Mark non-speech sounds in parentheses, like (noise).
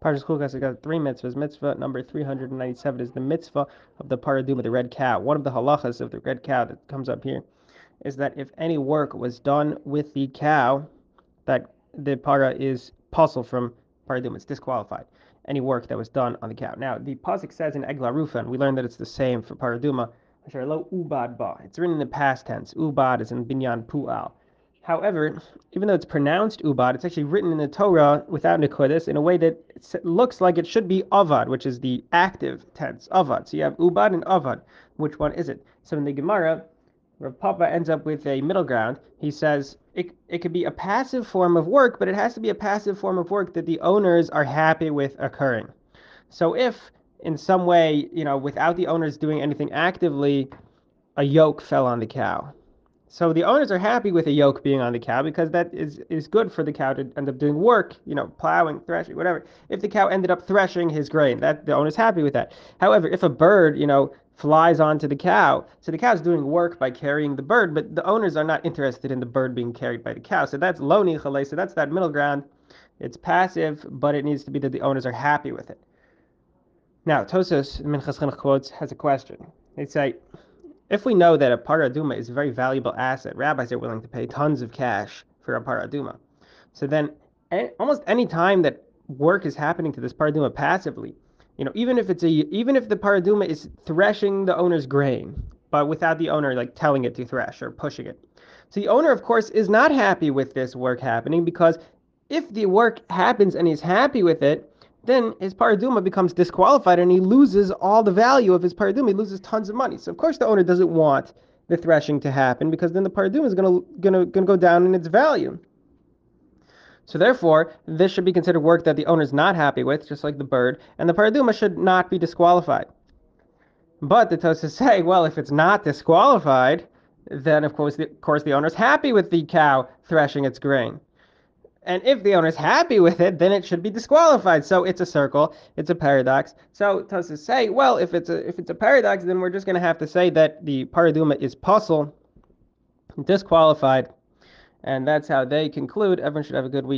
Parshas Chukas has got three mitzvahs. Mitzvah number 397 is the mitzvah of the paraduma, the red cow. One of the halachas of the red cow that comes up here is that if any work was done with the cow, that the para is posul from paraduma. It's disqualified. Any work that was done on the cow. Now, the pasuk says in Egla Rufa, and we learned that it's the same for paraduma. It's written in the past tense. Ubad is in binyan pu'al. However, even though it's pronounced ubad, it's actually written in the Torah without nikodis in a way that looks like it should be avad, which is the active tense, avad. So you have ubad and avad. Which one is it? So in the Gemara, Rav Papa ends up with a middle ground. He says it, it could be a passive form of work, but it has to be a passive form of work that the owners are happy with occurring. So if in some way, you know, without the owners doing anything actively, a yoke fell on the cow so the owners are happy with a yoke being on the cow because that is, is good for the cow to end up doing work, you know, plowing, threshing, whatever. If the cow ended up threshing his grain, that the owner's happy with that. However, if a bird, you know, flies onto the cow, so the cow's doing work by carrying the bird, but the owners are not interested in the bird being carried by the cow. So that's lo nichale, so that's that middle ground. It's passive, but it needs to be that the owners are happy with it. Now, Tosos Minchas quotes has a question. They say, if we know that a paraduma is a very valuable asset, rabbis are willing to pay tons of cash for a paraduma. So then, almost any time that work is happening to this paraduma passively, you know, even if it's a, even if the paraduma is threshing the owner's grain, but without the owner like telling it to thresh or pushing it. So the owner, of course, is not happy with this work happening because if the work happens and he's happy with it, then his paraduma becomes disqualified and he loses all the value of his paraduma. He loses tons of money. So of course the owner doesn't want the threshing to happen because then the paraduma is gonna gonna gonna go down in its value. So therefore, this should be considered work that the owner is not happy with, just like the bird, and the paraduma should not be disqualified. But the (laughs) Tosa say, well, if it's not disqualified, then of course the, of course the owner is happy with the cow threshing its grain. And if the owner is happy with it, then it should be disqualified. So it's a circle, it's a paradox. So Tosus say, well, if it's a if it's a paradox, then we're just going to have to say that the paraduma is posul, disqualified, and that's how they conclude. Everyone should have a good week.